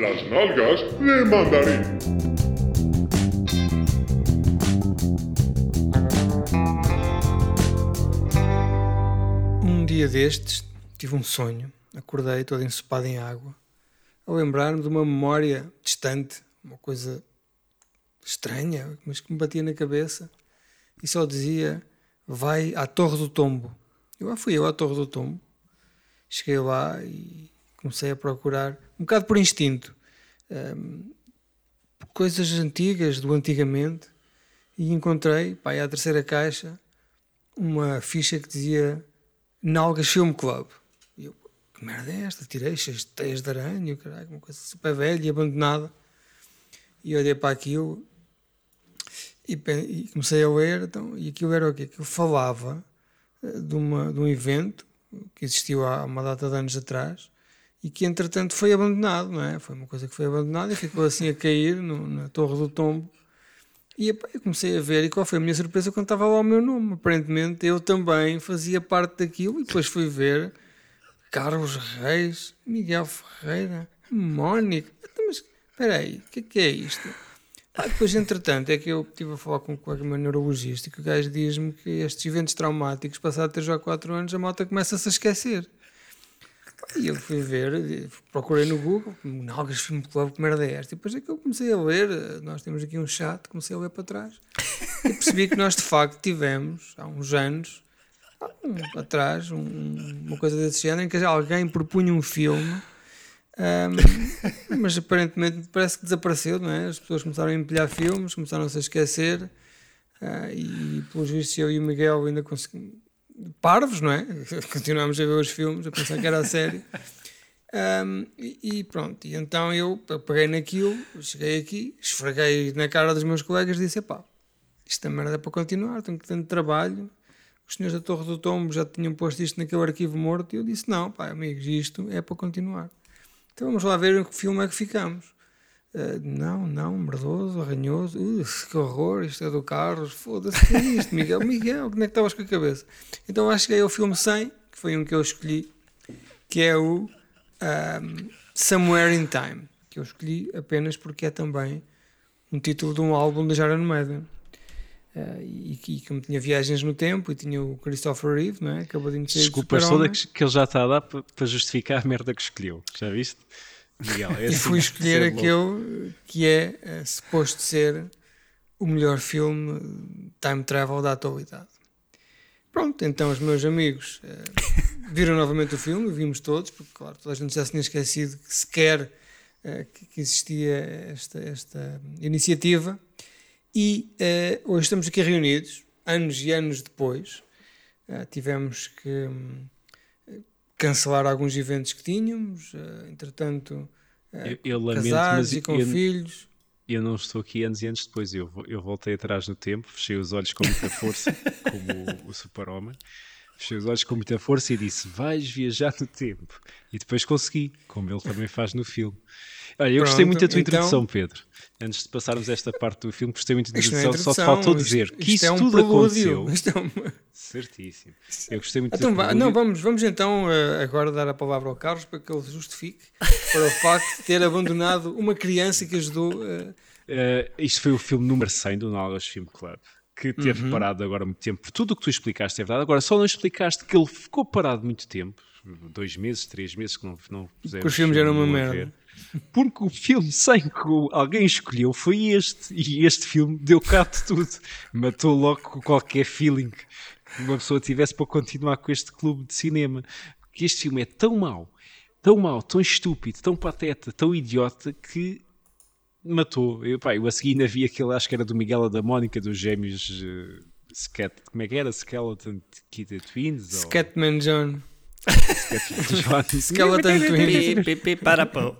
Las nalgas de mandarín. Um dia destes, tive um sonho. Acordei todo ensopado em água, a lembrar-me de uma memória distante, uma coisa estranha, mas que me batia na cabeça e só dizia: Vai à Torre do Tombo. Eu lá fui eu à Torre do Tombo. Cheguei lá e comecei a procurar, um bocado por instinto, um, coisas antigas, do antigamente, e encontrei, pá, à terceira caixa, uma ficha que dizia Nalgas Film Club. E eu, que merda é esta? Tirei de teias de aranha, caralho, uma coisa super velha e abandonada. E olhei para aquilo e, e comecei a ler, então, e aquilo era o quê? Aquilo falava eh, de, uma, de um evento que existiu há uma data de anos atrás e que entretanto foi abandonado, não é? Foi uma coisa que foi abandonada e ficou assim a cair no, na Torre do Tombo. E eu comecei a ver, e qual foi a minha surpresa quando estava lá o meu nome? Aparentemente eu também fazia parte daquilo, e depois fui ver Carlos Reis, Miguel Ferreira, Mónica. Então, mas espera aí, o que é que é isto? Ah, depois, entretanto, é que eu estive a falar com um colega meu neurologista e que o gajo diz-me que estes eventos traumáticos, passados 3 ou 4 anos, a malta começa-se a esquecer. E eu fui ver, procurei no Google, Nalgas Film Club, que merda é esta? E depois é que eu comecei a ler, nós temos aqui um chat, comecei a ler para trás e percebi que nós de facto tivemos, há uns anos, um, atrás, um, uma coisa desse género, em que alguém propunha um filme, um, mas aparentemente parece que desapareceu, não é? As pessoas começaram a empilhar filmes, começaram -se a esquecer, uh, e pelos vistos eu e o Miguel ainda conseguimos parvos, não é? Continuámos a ver os filmes, a pensar que era a série. Um, e, pronto, e então eu peguei naquilo, cheguei aqui, esfreguei na cara dos meus colegas e disse: pá, isto é merda para continuar, tenho que ter trabalho. Os senhores da Torre do Tombo já tinham posto isto naquele arquivo morto e eu disse: não, pá, amigos, isto é para continuar. Então vamos lá ver em que filme é que ficamos. Uh, não, não, merdoso, arranhoso, uh, que horror, isto é do Carlos, foda-se, que é isto, Miguel? Miguel, como é que estavas com a cabeça? Então acho que é o filme 100, que foi um que eu escolhi, que é o um, Somewhere in Time, que eu escolhi apenas porque é também um título de um álbum da Jaron Madden. Uh, e, que como tinha viagens no tempo e tinha o Christopher Reeve, não é? Acabou de Desculpas toda que, que ele já está a dar para justificar a merda que escolheu, já viste? Miguel, é assim, e fui escolher aquele que é, é suposto ser o melhor filme time travel da atualidade. Pronto, então os meus amigos eh, viram novamente o filme, vimos todos, porque claro, toda a gente já se tinha esquecido que sequer eh, que existia esta, esta iniciativa. E eh, hoje estamos aqui reunidos, anos e anos depois. tivemos que hum, cancelar alguns eventos que tínhamos, uh, entretanto, uh, eu, eu lamento, casados e com eu, filhos. Eu não estou aqui anos e anos depois, eu, eu voltei atrás no tempo, fechei os olhos com muita força, como o, o super-homem, fechei os olhos com muita força e disse, vais viajar no tempo. E depois consegui, como ele também faz no filme. Olha, eu Pronto, gostei muito da tua então, introdução, Pedro. Antes de passarmos esta parte do filme, gostei muito da introdução. É introdução só te faltou dizer isto, que isso é um tudo prelúdio. aconteceu. É. Certíssimo. Eu gostei muito então, da Não, vamos, vamos então uh, agora dar a palavra ao Carlos para que ele justifique para o facto de ter abandonado uma criança que ajudou. Uh... Uh, isto foi o filme número 100 do Nalgas Film Club que teve uhum. parado agora muito tempo. Tudo o que tu explicaste é verdade. Agora, só não explicaste que ele ficou parado muito tempo dois meses, três meses que não, não os filmes eram uma merda. Porque o filme sem que alguém escolheu foi este. E este filme deu cá de tudo. Matou logo qualquer feeling que uma pessoa tivesse para continuar com este clube de cinema. Porque este filme é tão mau, tão mau, tão estúpido, tão pateta, tão idiota que matou. Eu, pá, eu a seguir ainda vi aquele, acho que era do Miguel da Mónica, dos gêmeos. Uh, Sket, como é que era? Skeleton Kid Twins? Scatman John. Skeleton Twins. Para pau.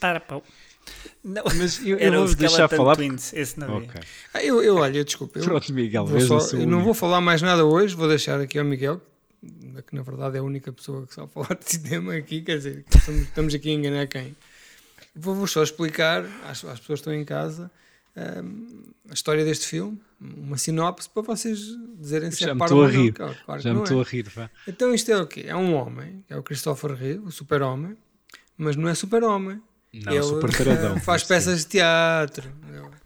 Para pau. Não, mas eu, eu vou deixar falar. Twins, esse não okay. ah, eu, eu, olha, desculpa. Eu, Pronto, Miguel, só, eu não vou falar mais nada hoje, vou deixar aqui ao Miguel, que na verdade é a única pessoa que sabe falar de cinema aqui, quer dizer, estamos, estamos aqui a enganar quem. Vou-vos só explicar às, às, pessoas que estão em casa um, a história deste filme, uma sinopse para vocês dizerem se Já é par ou não. Claro, claro Já me estou é. a rir. Vá. Então isto é o quê? É um homem, é o Christopher Reeve, o super-homem, mas não é super-homem. Não, ele Super Taradão. faz peças de teatro.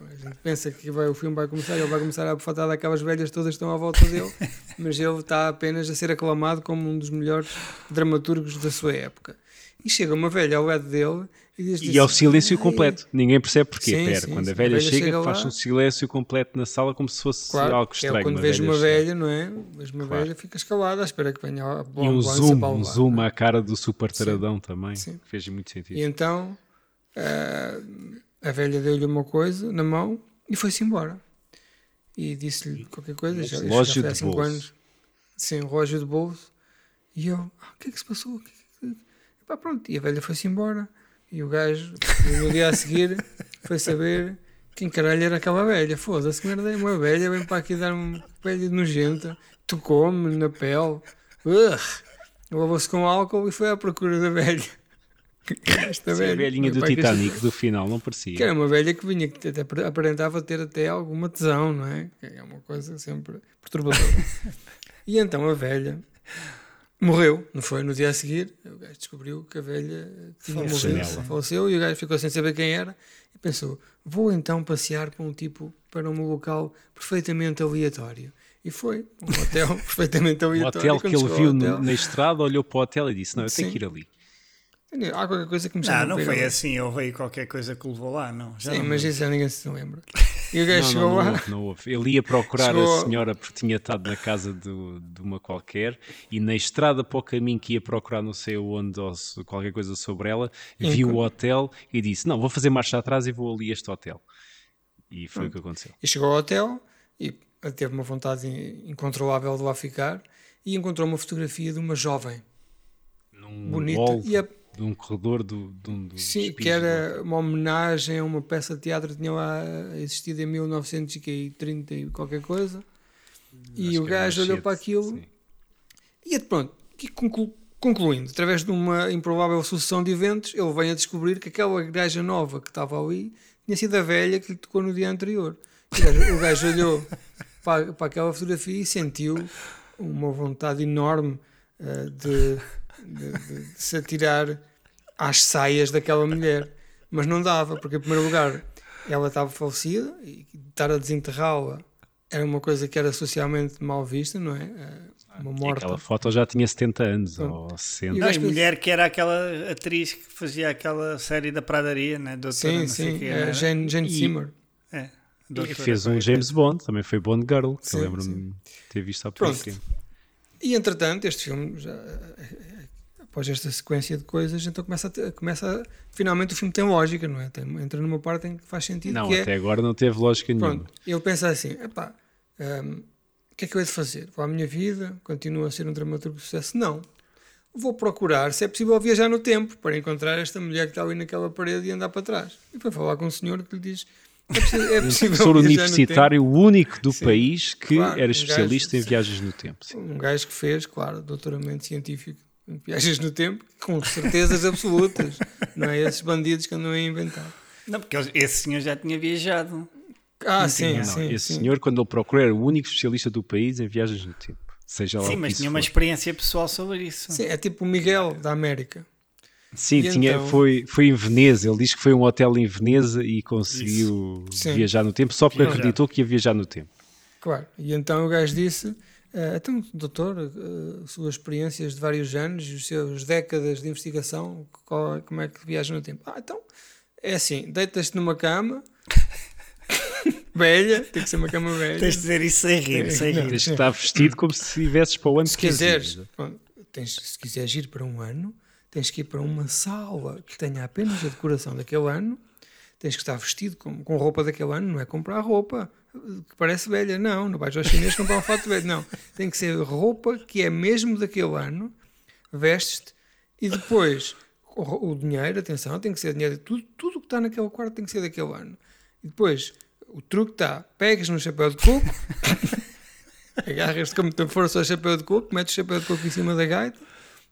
A gente pensa que vai- o filme vai começar, ele vai começar a bufatar daquelas velhas todas estão à volta dele, mas ele está apenas a ser aclamado como um dos melhores dramaturgos da sua época. E chega uma velha ao lado dele e diz E é o silêncio "Ai, completo. Ninguém percebe porquê. Sim, Pera, sim, quando sim. a velha, A velha chega, chega faz um silêncio completo na sala como se fosse Claro, algo que estranho. é quando vês uma velha, não é? Vês uma Claro. velha, ficas calada à espera que venha a E boa um zoom, um zoom é? à cara do super taradão também. Sim. Fez muito sentido. E então ah, a velha deu-lhe uma coisa na mão e foi-se embora. E disse-lhe qualquer coisa. Já, foi de há bolso. anos. Sim, um relógio de bolso. E eu, ah, o que é que se passou? O que é E pá, pronto. E a velha foi-se embora. E o gajo, no dia a seguir, foi saber quem caralho era aquela velha. Foda-se, merda, é uma velha, vem para aqui dar-me uma velha nojenta, tocou-me na pele. Lavou-se com álcool e foi à procura da velha. Esta Sim, a velhinha do Titanic do final, não parecia. que era uma velha que vinha, que até aparentava ter até alguma tesão, não é? Que é uma coisa sempre perturbadora. e então a velha morreu, não foi? No dia a seguir, o gajo descobriu que a velha tinha morrido, faleceu, e o gajo ficou sem saber quem era e pensou: vou então passear para um tipo, para um local perfeitamente aleatório. E foi, um hotel perfeitamente O aleatório. hotel E que ele viu hotel- na estrada, olhou para o hotel e disse: Não, eu tenho Sim. que ir ali. Há qualquer coisa que me chama Não, não foi ali. assim. Houve aí qualquer coisa que o levou lá, não. Já Sim, não mas isso já ninguém se lembra. E o gajo Não, chegou não, não lá. houve, não houve. Ele ia procurar Chegou- a senhora porque tinha estado na casa do- de uma qualquer e na estrada para o caminho que ia procurar não sei onde ou qualquer coisa sobre ela, viu o hotel e disse: Não, vou fazer marcha atrás e vou ali a este hotel. E foi o que aconteceu. E chegou ao hotel e teve uma vontade incontrolável de lá ficar e encontrou uma fotografia de uma jovem Num bonita. E a- de um corredor do, de um dos sim, que era uma homenagem a uma peça de teatro que tinha lá existido em 1930 e qualquer coisa. E Acho o gajo olhou para aquilo sim. e pronto. E conclu- concluindo, através de uma improvável sucessão de eventos, ele vem a descobrir que aquela gaja nova que estava ali tinha sido a velha que lhe tocou no dia anterior. O gajo, o gajo olhou para, para aquela fotografia e sentiu uma vontade enorme eh, de, de- de- de se atirar às saias daquela mulher. Mas não dava, porque em primeiro lugar ela estava falecida e estar a desenterrá-la era uma coisa que era socialmente mal vista, não é? Eh, Uma E morta. aquela foto já tinha 70 anos Pronto. ou E 60. o Não, gajo e pensa- mulher que era aquela atriz que fazia aquela série da pradaria, né? Doutora, Sim, sim, quê, é? Jane, Jane E- Zimmer. É, E fez um James Bond, também foi Bond Girl, que Sim, eu lembro-me de ter visto há pouco Pronto. tempo. E entretanto, este filme, já, eh, após esta sequência de coisas, então começa a, ter- começa finalmente o filme tem lógica, não é? Tem, entra numa parte em que faz sentido. Não, que até é, agora não teve lógica nenhuma. pronto, ele pensa assim: epá, hum, o que é que eu hei de fazer? Vou à minha vida, continuo a ser um dramaturgo de sucesso? Não. Vou procurar, se é possível, viajar no tempo para encontrar esta mulher que está ali naquela parede e andar para trás. E para falar com um senhor que lhe diz: é possível, é Um possível professor viajar no universitário, o único do país que Claro, um era gajo- especialista em sim. viagens no tempo. sim. Um gajo que fez, claro, doutoramento científico em viagens no tempo, com certezas absolutas. não é esses bandidos que andam a inventar. Não, porque esse senhor já tinha viajado. Ah, sim, Não, sim. esse sim. senhor, quando ele procurou, era o único especialista do país em viagens no tempo. Seja lá Sim, mas tinha uma for. experiência pessoal sobre isso. Sim, é tipo o Miguel da América. Sim, E tinha, então- foi, foi em Veneza. Ele diz que foi um hotel em Veneza e conseguiu viajar no tempo só porque Viajar. acreditou que ia viajar no tempo. Claro. E então o gajo disse: "Ah, Então, doutor, ah, suas experiências de vários anos, os seus décadas de investigação, qual como é que viaja no tempo? Ah, então, é assim: deitas-te numa cama, velha, tem que ser uma cama velha. Tens de dizer isso sem rir, sem rir. Tens de estar vestido como se estivesses para o ano se que quiseres, pronto, tens, se quiseres ir para um ano, tens que ir para uma sala que tenha apenas a decoração daquele ano, tens que estar vestido com, com roupa daquele ano, não é comprar roupa que parece velha, não, não vais ao chinês comprar um fato velho, não, tem que ser roupa que é mesmo daquele ano, vestes-te e depois o, o dinheiro, atenção, tem que ser dinheiro, tudo, tudo que está naquele quarto tem que ser daquele ano. E depois, o truque está, pegas no chapéu de coco, agarras-te com muita força ao chapéu de coco, metes o chapéu de coco em cima da gaita,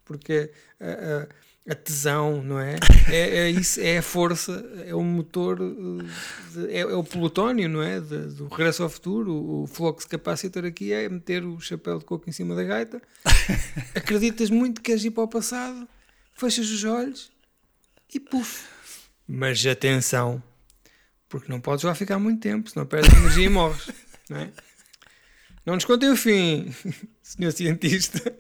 porque a, a- a tesão, não é? É, é isso, é a força, é o motor, eh, de- é, é o plutónio, não é? De- do regresso ao futuro, o, o flux capacitor aqui é meter o chapéu de coco em cima da gaita, acreditas muito que queres ir para o passado, fechas os olhos e puf, Mas atenção, porque não podes lá ficar muito tempo, senão perdes energia e morres. Não, é? não nos contem o fim, senhor cientista.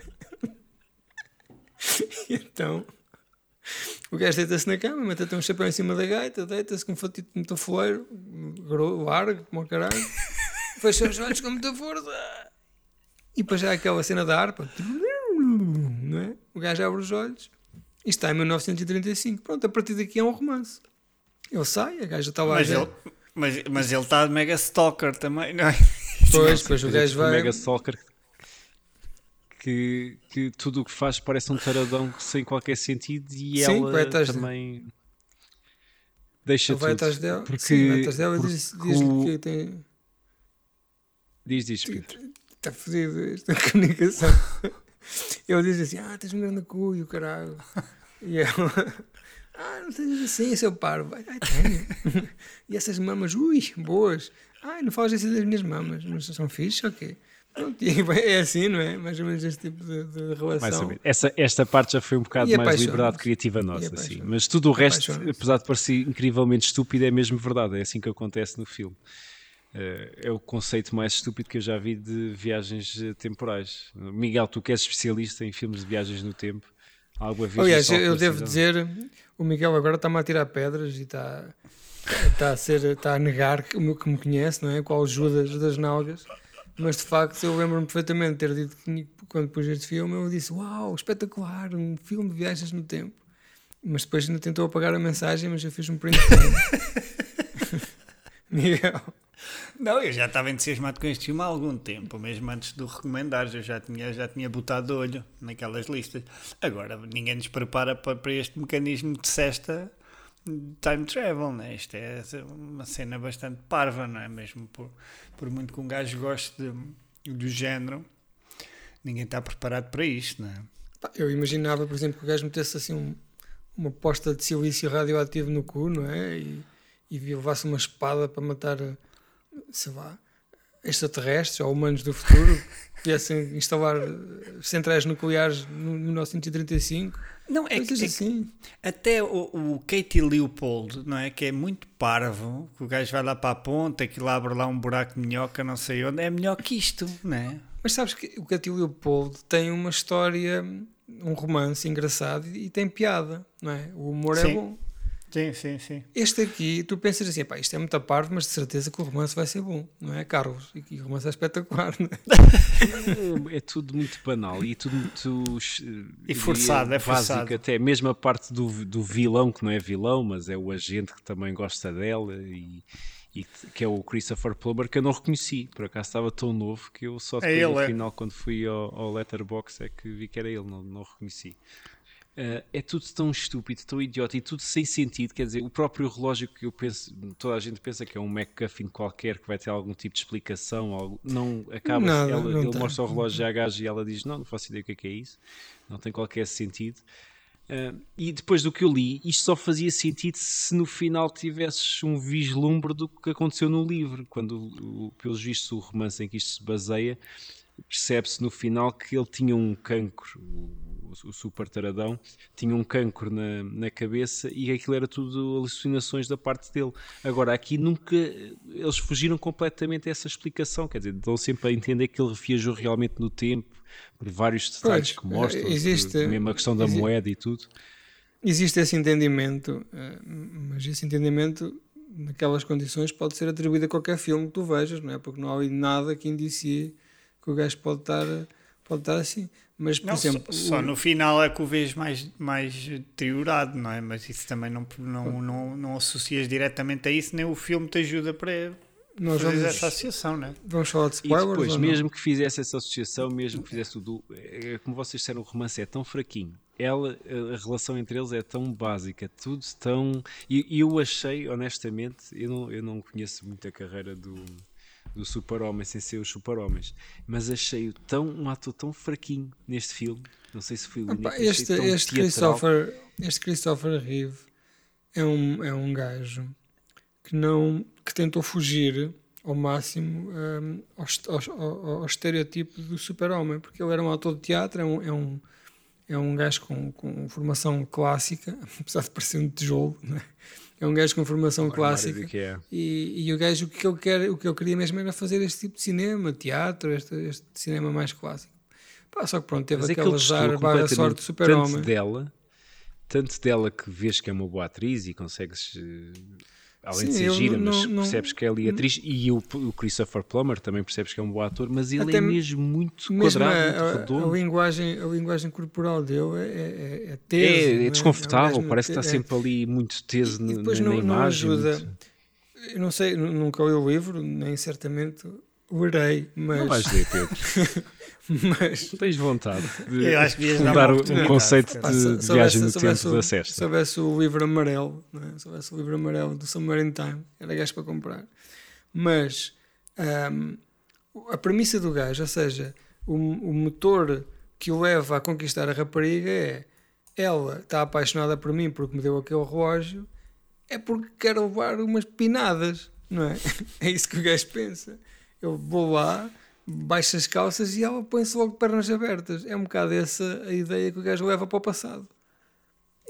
então, o gajo deita-se na cama, mete-te um chapéu em cima da gaita, deita-se com um fatito de metafoleiro, largo, como o caralho, fecha os olhos com muita força. E depois já há aquela cena da harpa, não é? O gajo abre os olhos e está em 1935. Pronto, a partir daqui é um romance. Ele sai, a gaja está lá. Mas ele, mas, mas ele está de mega stalker também, não é? Depois, depois o gajo vai. Mega Stalker que, que tudo o que faz parece um taradão sem qualquer sentido e Sim, ela atrás de- também deixa vai tudo. atrás dela. Porque, Sim, vai atrás dela e diz- diz-lhe o- que tem. Diz, diz, Pedro. Está fodido esta comunicação. Ele diz assim: Ah, tens um grande cu e o caralho. E ela: Ah, não sejas assim, seu parvo. Ai, tenho. E essas mamas, ui, boas. Ai, não falas assim das minhas mamas, mas são fixe, ok. Pronto, e vai- é assim, não é? Mais ou menos este tipo de, de Mais relação. ou menos. Essa, esta parte já foi um bocado mais liberdade criativa nossa, apaixona-se. sim. Mas tudo o resto, apesar de parecer incrivelmente estúpido, é mesmo verdade. É assim que acontece no filme. Eh, é o conceito mais estúpido que eu já vi de viagens eh, temporais. Miguel, tu que és especialista em filmes de viagens no tempo, alguma vez Aliás, eu, devo dizer, o Miguel agora está-me a tirar pedras e está, está, a, ser, está a negar que, me conhece, não é? Qual o Judas das Nalgas. Mas de facto, eu lembro-me perfeitamente de ter dito que quando pus este filme, eu disse: Uau, espetacular, um filme de viagens no tempo. Mas depois ainda tentou apagar a mensagem, mas eu fiz um print. Miguel, Não, eu já estava entusiasmado com este filme há algum tempo, mesmo antes de o recomendares, eu já tinha, já tinha botado olho naquelas listas. Agora, ninguém nos prepara para, para este mecanismo de cesta time travel, né? Isto é uma cena bastante parva, não é? Mesmo por, por muito que um gajo goste de- do género, ninguém está preparado para isto, não é? Eu imaginava, por exemplo, que o gajo metesse assim um- uma posta de silício radioativo no cu, não é? E, e levasse uma espada para matar, sei lá, extraterrestres ou humanos do futuro viessem instalar centrais nucleares no 1935. Não, é que, é que assim. Até o, o Katie Leopold, não é? Que é muito parvo, que o gajo vai lá para a ponta, que lá abre lá um buraco de minhoca, não sei onde, é melhor que isto, não é? Mas sabes que o Cathy Leopold tem uma história, um romance engraçado e tem piada, não é? O humor é Sim. bom. Sim, sim, sim. Este aqui, tu pensas assim, pá, isto é muito parvo, mas de certeza que o romance vai ser bom, não é, Carlos? E que o romance é espetacular, não é? É, é tudo muito banal e tudo muito eh, E forçado, é básico forçado. até mesmo a parte do, do vilão que não é vilão mas é o agente que também gosta dela e, e que é o Christopher Plummer que eu não reconheci por acaso estava tão novo que eu só depois ele, no é. final quando fui ao, ao Letterboxd é que vi que era ele não, não reconheci Uh, é tudo tão estúpido, tão idiota e tudo sem sentido. Quer dizer, o próprio relógio que eu penso, toda a gente pensa que é um MacGuffin qualquer que vai ter algum tipo de explicação. Algo, não acaba Nada, ela, não ele tem. mostra o relógio à gaja e ela diz: Não, não faço ideia o que é que é isso, não tem qualquer sentido. Uh, e depois do que eu li, isto só fazia sentido se no final tivesses um vislumbre do que aconteceu no livro, quando, pelos vistos, o romance em que isto se baseia, percebe-se no final que ele tinha um cancro, o, super taradão, tinha um cancro na, na cabeça e aquilo era tudo alucinações da parte dele. Agora, aqui nunca, eles fugiram completamente a essa explicação, quer dizer, dão sempre a entender que ele viajou realmente no tempo, por vários detalhes Pois, que mostram, existe- mesmo a questão da exi- moeda e tudo. Existe esse entendimento, eh, mas esse entendimento, naquelas condições, pode ser atribuído a qualquer filme que tu vejas, não é? Porque não há ali nada que indicie que o gajo pode estar, pode estar assim. Mas, por Não, exemplo, só, só o- no final é que o vês mais, mais deteriorado, não é? Mas isso também não, não, não, não associas diretamente a isso, nem o filme te ajuda para nós fazer vamos, essa associação, não é? vamos falar de E spoilers depois, ou não? mesmo que fizesse essa associação, mesmo que fizesse tudo, é, como vocês disseram, o romance é tão fraquinho. Ela, a relação entre eles é tão básica, tudo tão. E e eu achei, honestamente, eu não, eu não conheço muito a carreira do, do Super-Homem sem ser os Super-Homens, mas achei-o tão, um ator tão fraquinho neste filme. Não sei se foi o único. Achei este, este. Christopher, este Christopher Reeve é um, é um gajo que, não, que tentou fugir ao máximo hum, ao, ao, ao- ao estereotipo do super-homem, porque ele era um ator de teatro, é um, é um, é um gajo com, com formação clássica, apesar de parecer um tijolo, não é? Um gajo com formação clássica. é. E, e o gajo o que ele quer, o que ele queria mesmo era fazer este tipo de cinema, teatro, este, este cinema mais clássico. Pá, só que pronto, teve Mas é destruiu azar barra sorte tanto super-homem. dela, tanto dela que vês que é uma boa atriz e consegues, além de Sim, ser eu gira, não- mas não- percebes que é ali atriz, e o, o Christopher Plummer também percebes que é um bom ator, mas ele Até é me- mesmo muito Mesmo quadrado, a, muito a- a redondo. linguagem, a linguagem corporal dele é, é, é, é tesa, É, é É desconfortável, gajo parece que está é. sempre ali muito teso na, depois na não, não imagem. ajuda. muito- Eu não sei, nu- nunca li o livro, nem certamente o irei, mas. Não vais ler, Pedro. mas Não tens vontade de Eu acho que devias dar uma fundar o- um conceito de se- se viagem no se tempo o- da Se cesta. houvesse o livro amarelo, não é? se houvesse o livro amarelo do Submarine Time, era gajo para comprar. Mas ahm, a premissa do gajo, ou seja, o, o motor que o leva a conquistar a rapariga é ela está apaixonada por mim porque me deu aquele relógio, é porque quer levar umas pinadas, não é? É isso que o gajo pensa. Eu vou lá, baixo as calças e ela põe-se logo de pernas abertas. É um bocado essa a ideia que o gajo leva para o passado.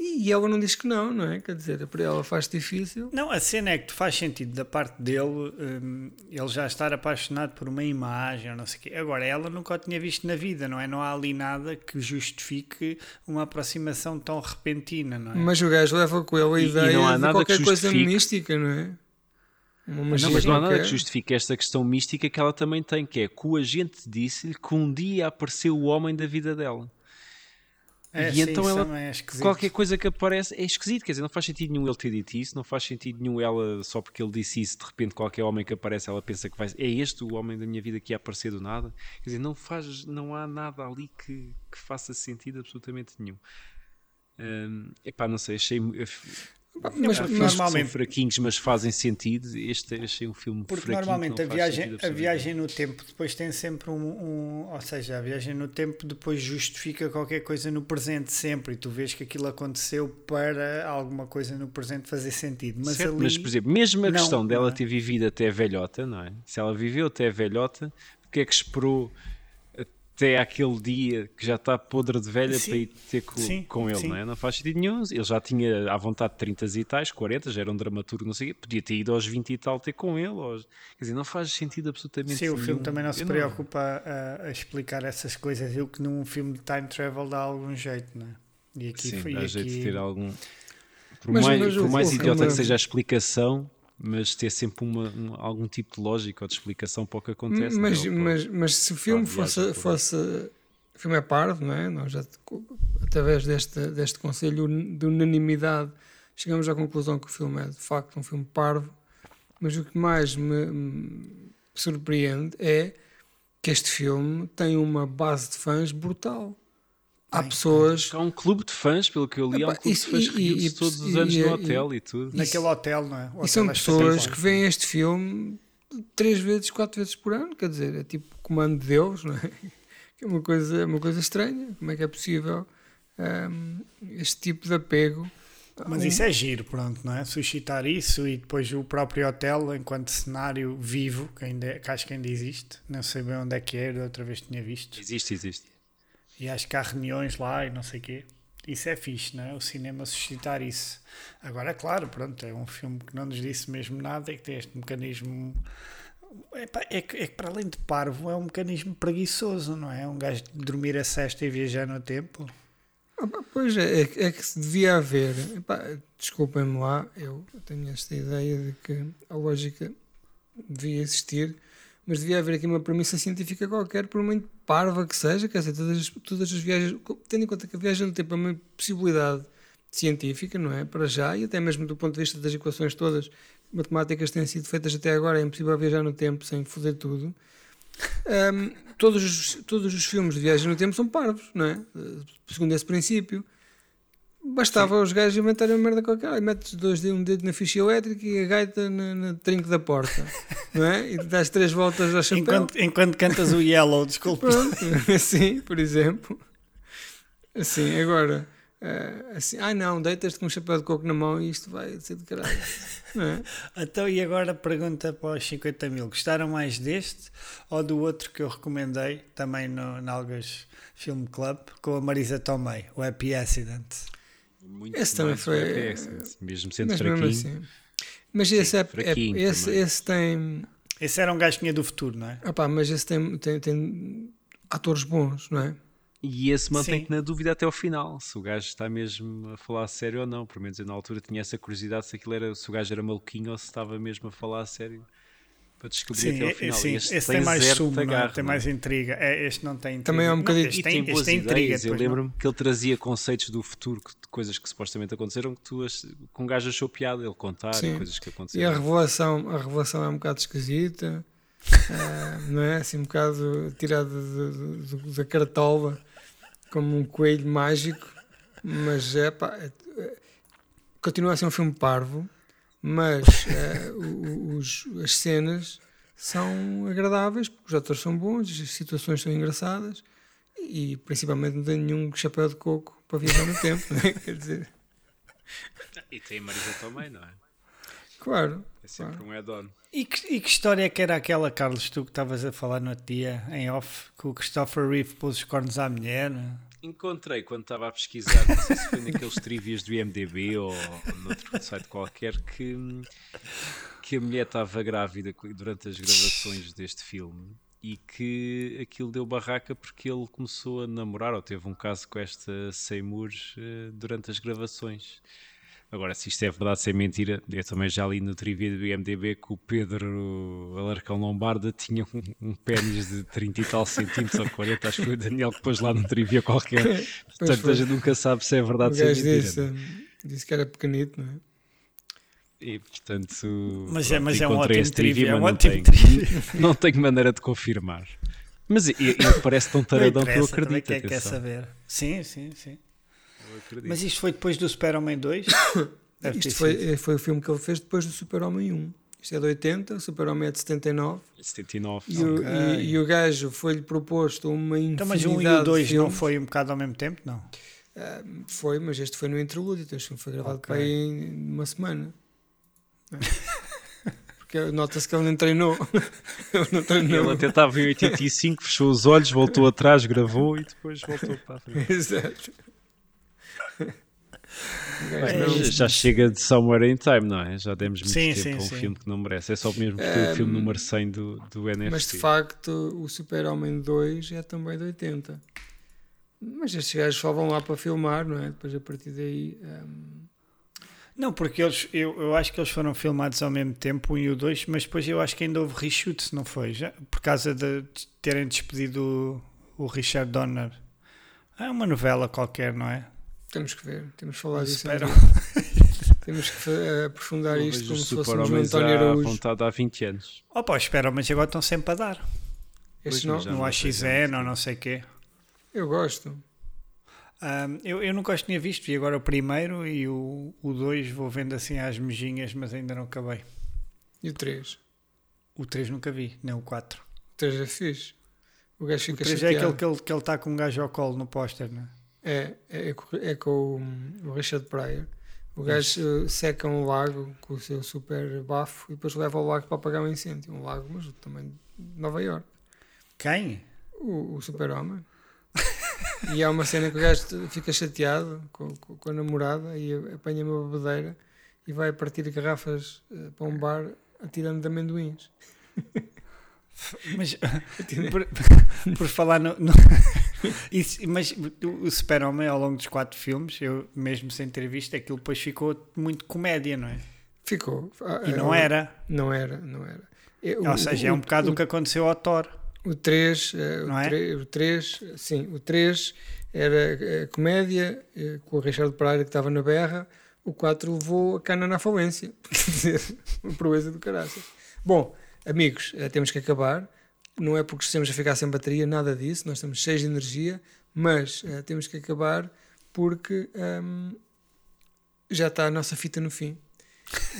E ela não diz que não, não é? Quer dizer, para ela faz difícil. Não, a cena é que tu faz sentido da parte dele hum, ele já estar apaixonado por uma imagem ou não sei o quê. Agora, ela nunca o tinha visto na vida, não é? Não há ali nada que justifique uma aproximação tão repentina, não é? Mas o gajo leva com ele a E- e ideia não há de qualquer que coisa mística, não é? Uma magia Não, mas não há nada que justifique esta questão mística que ela também tem, que é que o agente disse-lhe que um dia apareceu o homem da vida dela. É, e sim, então isso ela- é esquisito. Qualquer coisa que aparece é esquisito, quer dizer, não faz sentido nenhum ele ter dito isso, não faz sentido nenhum ela, só porque ele disse isso, de repente qualquer homem que aparece, ela pensa que vai é este o homem da minha vida que ia aparecer do nada. Quer dizer, não faz, não há nada ali que, que faça sentido absolutamente nenhum. Hum, epá, não sei, achei Mas, mas, normalmente- são fraquinhos, mas fazem sentido. Este achei um filme Porque normalmente a viagem, a viagem no tempo depois tem sempre um, um- Ou seja, a viagem no tempo depois justifica qualquer coisa no presente sempre. E tu vês que aquilo aconteceu para alguma coisa no presente fazer sentido. Mas Certo, ali. mas, por exemplo, mesmo a não, questão dela não é? ter vivido até velhota, não é? Se ela viveu até velhota, porque é que esperou até aquele dia que já está podre de velha Sim. para ir ter co- Sim, com, ele, sim. não é? Não faz sentido nenhum. Ele já tinha à vontade 30 e tais, 40, já era um dramaturgo, não sei o quê, podia ter ido aos 20 e tal ter com ele. aos- Quer dizer, não faz sentido absolutamente Sim, o nenhum. filme também não se Eu preocupa a, a explicar essas coisas. Eu que num filme de time travel dá algum jeito, não é? E aqui Sim, foi dá aqui... jeito de ter algum. Por Mas- mais, mas por o- mais o idiota que seja a explicação, mas ter sempre uma, um- algum tipo de lógica ou de explicação para o que acontece. mas, não é? Para- mas, mas se o filme fosse, fosse. O filme é pardo, não é? Nós já, através deste, deste conselho de unanimidade, chegamos à conclusão que o filme é de facto um filme parvo. Mas o que mais me, me surpreende é que este filme tem uma base de fãs brutal. Há pessoas. Há um clube de fãs, pelo que eu li, há um clube isso- de fãs e- que e- e- todos os anos e- no hotel e tudo. Naquele hotel, não é? O E são é pessoas que veem este filme três vezes, quatro vezes por ano, quer dizer, é tipo comando de Deus, não é? Que é uma coisa, uma coisa estranha. Como é que é possível hum, este tipo de apego? Mas Um- isso é giro, pronto, não é? Suscitar isso e depois o próprio hotel enquanto cenário vivo, que, ainda, que acho que ainda existe. Não sei bem onde é que é, da outra vez tinha visto. Existe, existe. E acho que há reuniões lá e não sei o quê. Isso é fixe, não é? O cinema suscitar isso. Agora, claro, pronto, é um filme que não nos disse mesmo nada e que tem este mecanismo. Epá, É que, é que para além de parvo, é um mecanismo preguiçoso, não é? Um gajo de dormir a cesta e viajar no tempo. Ah, Pois é, é, é que se devia haver. Desculpem-me lá, eu tenho esta ideia de que a lógica devia existir, mas devia haver aqui uma premissa científica qualquer, por muito parva que seja, quer dizer, todas as, todas as viagens, tendo em conta que a viagem no tempo é uma possibilidade científica, não é? Para já, e até mesmo do ponto de vista das equações todas matemáticas têm sido feitas até agora, é impossível viajar no tempo sem foder tudo. Ahm, todos, os, todos os filmes de viagem no tempo são parvos, não é? Eh, Segundo esse princípio. Bastava os gajos inventarem uma merda qualquer. Aí metes dois, um dedo na ficha elétrica e a gaita na, na trinco da porta, não é? E dás três voltas ao chapéu. Enquanto, enquanto cantas o Yellow, desculpa. Assim, por exemplo. Assim, agora, eh, assim, ai não, deitas-te com um chapéu de coco na mão e isto vai ser de caralho. É? Então, e agora pergunta para os 50 mil: gostaram mais deste ou do outro que eu recomendei também no Nalgas Film Club com a Marisa Tomei, o Happy Accident? Muito Esse também foi- mesmo sendo Mas mesmo fraquinho. assim. Mas esse, é, é- esse, esse tem. Esse era um gajo que vinha do futuro, não é? Opá, mas esse tem, tem, tem atores bons, não é? E esse mantém-te Sim. na dúvida até ao final, se o gajo está mesmo a falar a sério ou não. Pelo menos eu na altura tinha essa curiosidade se aquilo era, se o gajo era maluquinho ou se estava mesmo a falar a sério para descobrir Sim, até ao é- final. sim, Este esse tem mais de não é? agarro, tem não é? mais intriga. É, este não tem intriga. Também é um Não, bocadinho- este E tem, tem este tem intriga. Eu não. lembro-me que ele trazia conceitos do futuro, que- de coisas que supostamente aconteceram, que tu que um gajo achou piada ele contar, Sim. e coisas que E a aconteceram. revelação, a revelação é um bocado esquisita, ah, não é? Assim, um bocado tirada da cartola, como um coelho mágico, mas é pá, é- é- continua a ser um filme parvo, mas o- os- as cenas são agradáveis, porque os atores são bons, as situações são engraçadas e principalmente não tem nenhum chapéu de coco para viajar no tempo, não é? Quer dizer, E tem a Marisa também, não é? claro. É sempre claro. um add-on. E que, e que história é que era aquela, Carlos, tu que estavas a falar no outro dia, em off, que o Christopher Reeve pôs os cornos à mulher? Encontrei quando estava a pesquisar, não sei se foi naqueles trivias do IMDB ou noutro site qualquer, que, que a mulher estava grávida durante as gravações deste filme e que aquilo deu barraca porque ele começou a namorar ou teve um caso com esta Seymour eh, durante as gravações. Agora, se isto é verdade, se é mentira, eu também já li no trivia do IMDB que o Pedro Alarcão Lombarda tinha um, um pênis de 30 e tal centímetros ou 40, acho que foi o Daniel que pôs lá no trivia qualquer. Portanto, foi. a gente nunca sabe se é verdade ou se é mentira. disse, né? disse que era pequenito, não é? E, portanto, Mas é- pronto, mas é um ótimo trivia, é um não ótimo tenho, trivia. não tenho maneira de confirmar. Mas ele parece tão taradão que eu acredito. quem é que quer saber. Sim, sim, sim. Mas isto foi depois do Super-Homem 2? Deve ter Isto foi, foi o filme que ele fez depois do Super-Homem 1. Isto é de 80, o Super-Homem é de 79. 79. E, o, Ok. e, e o gajo foi-lhe proposto uma Então, infinidade mas o 1 e o de 2 não foi um bocado ao mesmo tempo? Não. Ah, foi, mas este foi no interlúdio. Então este filme foi gravado Ok. para aí em uma semana. É. Porque nota-se que ele não treinou. ele não treinou. Ele até estava em 85, fechou os olhos, voltou atrás, gravou e depois voltou para a frente. Exato. É Já- chega de Somewhere in Time, não é? Já demos muito Sim, tempo sim, a um sim. filme que não merece. É só mesmo porque é o filme número 100 do, do NFT. Mas de facto, o Super-Homem 2 é também de 80. Mas estes gajos só vão lá para filmar, não é? Depois a partir daí. hum, Não, porque eles, eu, eu acho que eles foram filmados ao mesmo tempo, 1 e o 2, mas depois eu acho que ainda houve reshoots, não foi? Já, por causa de terem despedido o, o Richard Donner. É uma novela qualquer, não é? Temos que ver, temos que falar disso. Espero. um. Temos que eh, aprofundar isto como se fôssemos no super-homens António Araújo. vontade há 20 anos. Opa, espera, mas agora estão sempre a dar. Pois, não, No não AXN ou não não sei o quê. eu gosto. Ahm, eu, eu nunca os tinha visto, vi agora o primeiro e o 2 vou vendo assim às mejinhas, mas ainda não acabei. E o 3? O 3 nunca vi, nem o 4. O 3 é fixe. O gajo O fica 3 é aquele chateado. que ele que ele está com um gajo ao colo no póster, não é? É, é, com- é com o, o Richard Pryor. O gajo eh, seca um lago com o seu super bafo e depois leva o lago para apagar um incêndio. Um lago, mas também de Nova York. Quem? O, o super-homem. e há uma cena que o gajo fica chateado com, com, com a namorada e apanha uma bebedeira e vai partir garrafas eh, para um bar atirando de amendoins. Mas por, por falar no. no- Isso, mas o, o Super-Homem ao longo dos quatro filmes, eu mesmo sem ter visto, aquilo depois ficou muito comédia, não é? Ficou. Ah, E não era. Não era, não era. É, Ou seja, é um bocado o que aconteceu ao Thor. O 3, eh, o, é? 3 o 3, sim, o 3 era eh, comédia eh, com o Richard Pryor que estava na berra. O 4 levou a cana na falência. Quer dizer, uma proeza do caraças. Bom, amigos, temos que acabar. Não é porque estamos a ficar sem bateria, nada disso. Nós estamos cheios de energia, mas eh, temos que acabar porque hum, já está a nossa fita no fim.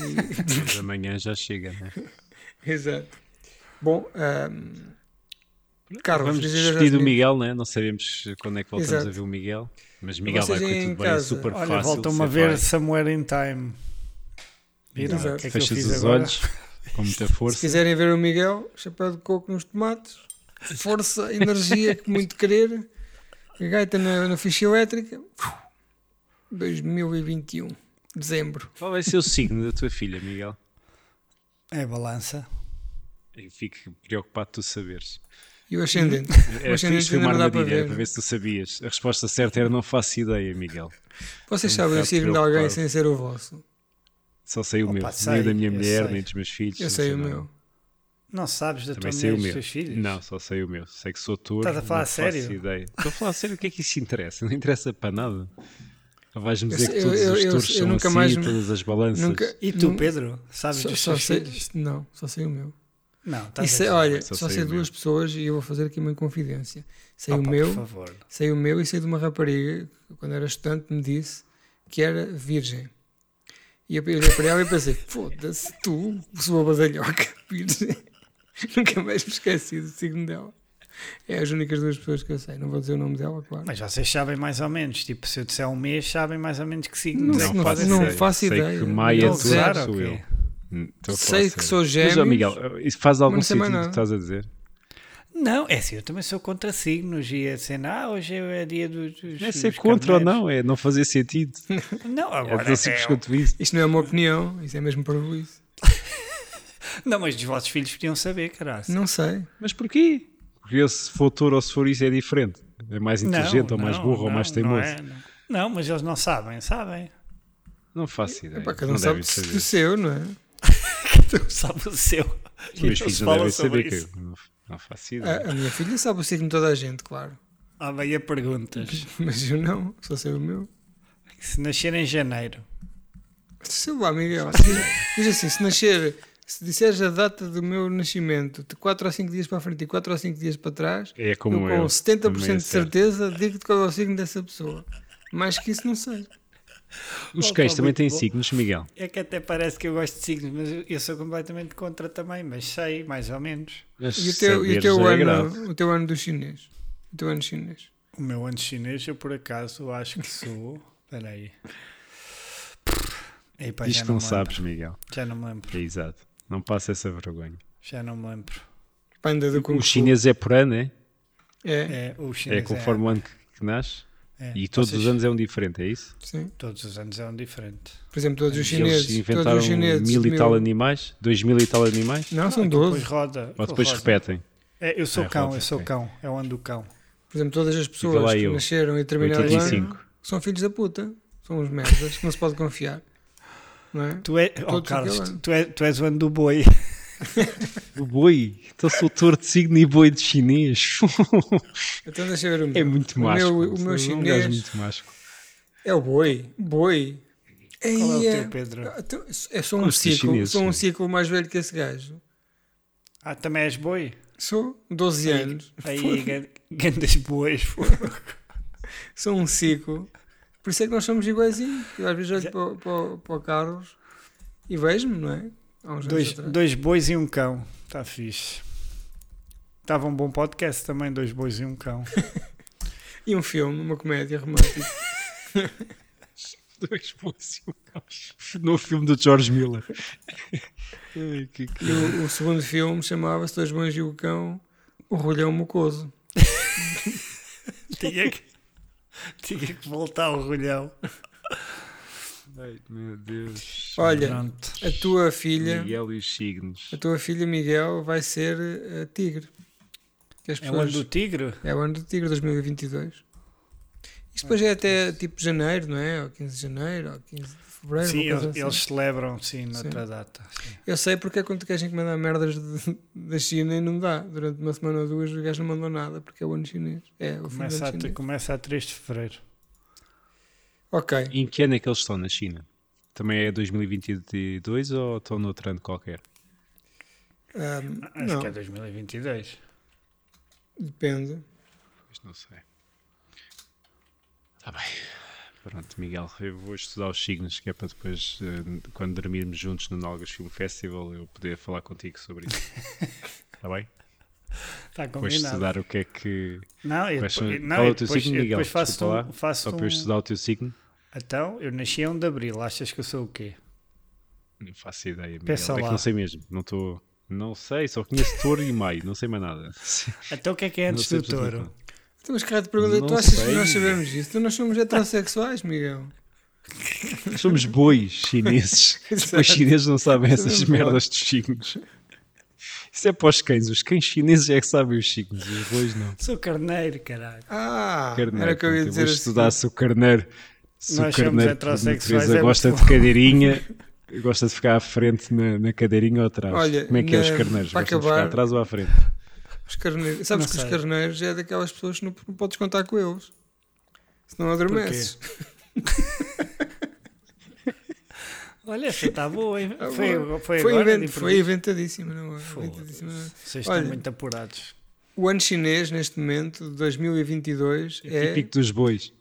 E- amanhã já chega, né? Exato. Bom, hum, Carlos, Vamos despedir do? Miguel, né? Não sabemos quando é que voltamos Exato. a ver o Miguel. Mas Miguel vai correr em tudo bem, é casa, super Olha, fácil. voltam-me a ver. Somewhere in Time. Viram? Exato. O que é que eu Fechas fiz os agora? olhos com muita Se força. quiserem ver o Miguel, chapéu de coco nos tomates, força, energia, que muito querer, gaita na, na ficha elétrica, 2021. Dezembro. Qual vai ser o signo da tua filha, Miguel? É balança. Eu fico preocupado de tu saberes. E o ascendente? É, o ascendente foi uma ainda não dá para ver. para ver se tu sabias. A resposta certa era não faço ideia, Miguel. Vocês um sabem o signo de alguém sem ser o vosso? Só sei o Opa, meu. sei, nem da minha eu mulher, sei. nem dos meus filhos. Eu sei o meu. Não sabes da Também tua sei mulher o e dos meu. teus filhos? Não, só sei o meu. Sei que sou touro. Estás a falar não a sério? Ideia. Estou a falar a sério. O que é que isso interessa? Não interessa para nada. Vais-me Eu dizer que sei- todos eu- os eu- touros eu são nunca assim, mais me- todas as balanças. Nunca, E tu, Pedro? Sabes Só, dos só teus sei, filhos? não, só sei o meu. Não, estás E a sei, dizer. olha, só só, sei sei o meu. duas pessoas e eu vou fazer aqui uma confidência. Sei Opa, o por meu, favor. sei o meu e sei de uma rapariga que quando era estudante me disse que era virgem. E eu olhei para ela e pensei, foda-se, tu, sua badalhoca. Nunca mais me esqueci do signo dela. É as únicas duas pessoas que eu sei. Não vou dizer o nome dela, claro. Mas vocês sabem mais ou menos. Tipo, se eu disser um mês, sabem mais ou menos que signo Não é sei, não faço- não faço sei ideia. que Maia é gozar, sou ou eu. Hum, Sei que sério. sou Mas, ó, gêmeos. Miguel, isso faz algum não sei sentido o que estás a dizer? Não, é assim, eu também sou contra signos e a cena, ah, hoje é dia dos. dos Não é ser dos contra ou não, é não fazer sentido. Não, É agora. é- quanto isso. Isto não é uma opinião, isso é mesmo para isso. Não, mas os vossos filhos podiam saber, caralho. Não sei. Mas porquê? Porque se for touro ou se for isso é diferente. É mais inteligente ou mais burro ou mais teimoso. Não, é, não. Não, mas eles não sabem, sabem. Não faço ideia. Epá, cada não um sabe do seu, não é? Tu sabe o seu. Os meus E filhos eles não devem saber que isso. eu não, faço ideia. A, a minha filha sabe o signo de toda a gente, claro. Ah, bem, a perguntas. Mas eu não, só sei o meu. Se nascer em janeiro, Sei lá, Miguel. Diz, diz assim: se nascer, se disseres a data do meu nascimento de 4 ou 5 dias para a frente e 4 ou 5 dias para trás, É como eu eu. com 70% também é de certeza digo-te qual é o signo dessa pessoa. Mais que isso, não sei. Os cães também têm bom. signos, Miguel. é que até parece que eu gosto de signos, mas eu- sou completamente contra também, mas sei, mais ou menos. Mas E o teu, e o teu é grave. ano, o teu ano do chinês? O teu ano chinês? O meu ano chinês, eu por acaso acho que sou. Espera aí. Epá, Diz já que não não sabes. Miguel. Já não me lembro. É exato. Não passa essa vergonha. Já não me lembro. Panda do Kung O chinês é por ano, é? É, É, o chinês É conforme o ano que, que nasce. É. E todos Vocês- os anos é um diferente, é isso? sim. Todos os anos é um diferente. Por exemplo, todos os Eles chineses. Todos inventaram os chineses. mil e tal mil- animais? Dois mil e tal animais? Não, são Ah, 12. Depois roda. Ou depois roda. repetem? É, eu sou É, cão, roda, eu sou ok. cão. É o ano do cão. Por exemplo, todas as pessoas que eu, nasceram em determinado 85. ano são filhos da puta. São uns merdas que não se pode confiar. Não é? Tu, é, oh, Carlos, tu é, tu és o ano do boi. O boi. Então sou touro de signo e boi de chinês. Então deixa eu ver o meu. é muito o macho. Meu, o meu chinês muito macho. é o boi. Boi. Qual é o teu, Pedro? Então, É só um ciclo. chineses, Sou um ciclo mais velho que esse gajo. Ah, também és boi? Sou 12 anos. Aí, grandes bois. Sou um ciclo. Por isso é que nós somos iguaizinhos. Eu às vezes olho para, para, para o Carlos e vejo-me, não é? Dois, atrás. dois bois e um cão. Está fixe. Estava um bom podcast também, dois bois e um cão. E um filme, uma comédia romântica. Dois bois e um cão. No filme do George Miller. Ai, que- que- E o, o segundo filme chamava-se Dois Bons e o Cão, O Rolhão Mocoso. tinha, que, tinha que voltar ao rolhão. Ai, meu Deus. Olha, Pronto. a tua filha, Miguel e os signos. a tua filha Miguel vai ser eh, tigre. Que as É o ano pessoas- do tigre? é o ano do tigre 2022. Isto depois é até tipo janeiro, não é? Ou 15 de janeiro, ou 15 de fevereiro. Sim, eles, assim. eles celebram, sim, Sim. noutra data. sim. Eu sei porque é quando queres encomendar merdas de- da China e não dá. Durante uma semana ou duas o gajo não mandou nada porque é o ano chinês. É o fim do Começa, a, chinês. começa a 3 de fevereiro. Ok. Em que ano é que eles estão na China? Também é 2022 ou estão noutro ano qualquer? Ahm, Acho não, que é 2022. depende. Pois não sei. Está bem. Pronto, Miguel, eu vou estudar os signos, que é para depois, eh, quando dormirmos juntos no Nalgas Film Festival, eu poder falar contigo sobre isso. Está bem? Está Depois combinado. estudar o que é que. Não, eu Quais depois, não, Qual é o teu depois, signo, Miguel? depois faço lá, um, faço Só para eu um- estudar o teu signo? Então, eu nasci a 1 de Abril. Achas que eu sou o quê? Não faço ideia, Miguel. Peça é que lá. não sei mesmo. Não estou. Não sei, só conheço touro e maio, não sei mais nada. Então, o que é que é antes do touro? Então, mas cara, te pergunta, Não tu achas que sei. nós sabemos isso? Então nós somos heterossexuais, Miguel. Somos bois chineses. Os chineses não sabem essas merdas dos signos. Isso é para os cães. Os cães chineses é que sabem os signos. Os bois não. Sou carneiro, caralho. Ah, Carneiro. era o que eu ia dizer. vou a estudar se o carneiro, se Nós o carneiro heterossexuais, natureza é gosta de cadeirinha, gosta de ficar à frente na, na cadeirinha ou atrás. Olha, Como é que é os na- carneiros? para Gostam de ficar acabar- atrás ou à frente? Os carneiros. Sabes Não que os sei. carneiros é daquelas pessoas que não, não podes contar com eles. Senão adormeces. Olha, essa está boa, hein? Ah, Foi, boa. foi, Foi, agora, invent- foi inventadíssima, não é? Inventadíssima, não? Vocês Olha. estão muito apurados. O ano chinês, neste momento, de 2022, É é típico dos bois.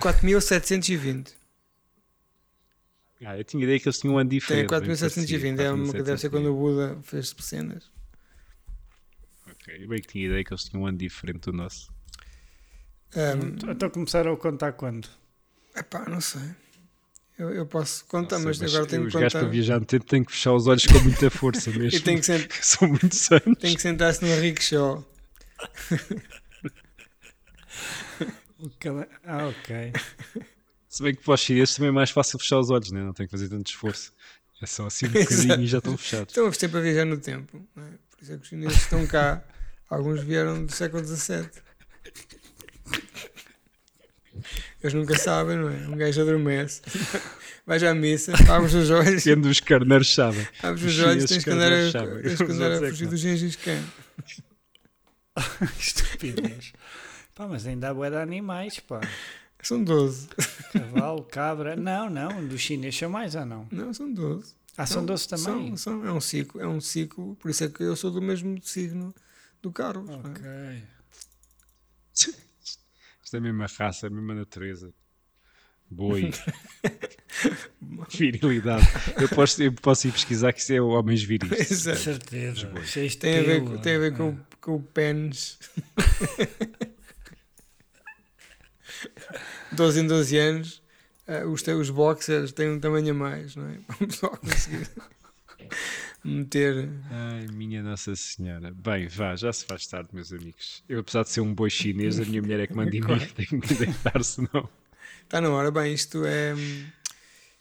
4720. Ah, eu tinha ideia que eles tinham um ano Tem diferente. 4720. É uma que deve ser quando o Buda fez cenas. Ok, eu bem que tinha ideia que eles tinham um ano diferente do nosso. Um, Então começaram a contar quando? epá, não sei. Eu, eu posso contar, Não sei, mas, agora tenho os que gajos contar. para viajar no tempo têm que fechar os olhos com muita força mesmo. E tem que, sent- São muitos anos. tem que sentar-se no rickshaw. Ah, ok. Se bem que para os chineses também é mais fácil fechar os olhos, né? não tem que fazer tanto esforço. É só assim um bocadinho e já estão fechados. Estão sempre a viajar no tempo. Não é? Por isso é que os chineses estão cá. Alguns vieram do século XVII. Eles nunca sabem, não é? Um gajo adormece. Vais à missa, abres os olhos, Sendo os carneiros sabem. abres os os olhos, tens que andar a, tens que andar a é fugir do Gengis Khan. Estupidez. Pá, mas ainda há bué de animais, pá. São 12. Cavalo, cabra. Não, não. Dos chineses são mais ou não? Não, são 12. Ah, são Não, doce também? São, são, é um ciclo, é um ciclo, por isso é que eu sou do mesmo signo do Carlos. é? Ok. Isto é a mesma raça, a mesma natureza. Boi. Virilidade. Eu posso, eu posso ir pesquisar que isso é o homens viris. Com Exato. certeza. De Tem a ver, com- tem a ver com, o- com o pênis. 12 em 12 anos, eh, os, os boxers têm um tamanho a mais, não é? Para o pessoal conseguir meter. Ai, minha Nossa Senhora. Bem, vá, já se faz tarde, meus amigos. Eu, apesar de ser um boi chinês, a minha mulher é que manda em mim. Tenho que me deitar, senão. Está na hora, bem, isto é.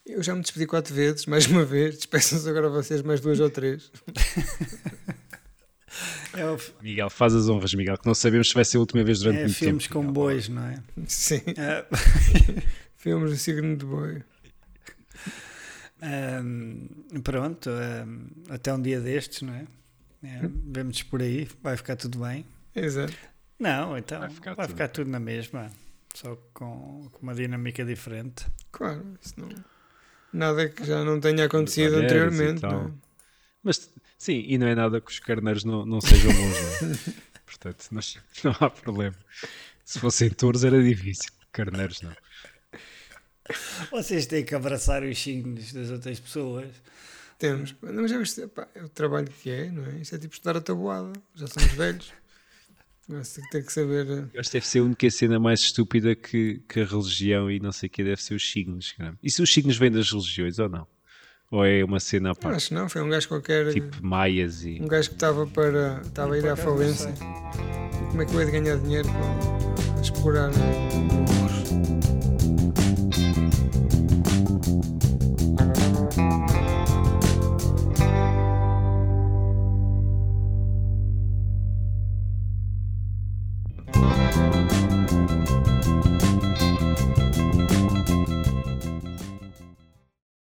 Eu já me despedi quatro vezes, mais uma vez. Despeçam-se agora vocês mais duas ou três. É, o- Miguel, faz as honras, Miguel, que não sabemos se vai ser a última vez durante é muito filmes tempo. com Miguel. bois, não é? Sim, Ah, filmes do signo de boi. Pronto, ahm, até um dia destes, não é? é Vemos por aí, vai ficar tudo bem. Exato. Não, então Vai vai ficar ficar, tudo. tudo na mesma, só com, com uma dinâmica diferente. Claro, isso não. Nada que já não tenha acontecido anteriormente. é? Mas sim, e não é nada que os carneiros não, não sejam bons, não é? Portanto, não, não há problema. Se fossem touros era difícil, carneiros não. Vocês têm que abraçar os signos das outras pessoas. Temos. Mas já viste, pá, é o trabalho que é, não é? Isso é tipo estudar a tabuada. Já somos velhos. Mas tem que saber. eh, Eu acho que deve ser a única cena mais estúpida que, que a religião e não sei o que deve ser os signos. caramba. E se os signos vêm das religiões ou não? Ou é uma cena à parte? acho que não, foi um gajo qualquer. Tipo maias e. Um gajo que estava para. estava a ir à falência. Como é que eu ia de ganhar dinheiro com, a explorar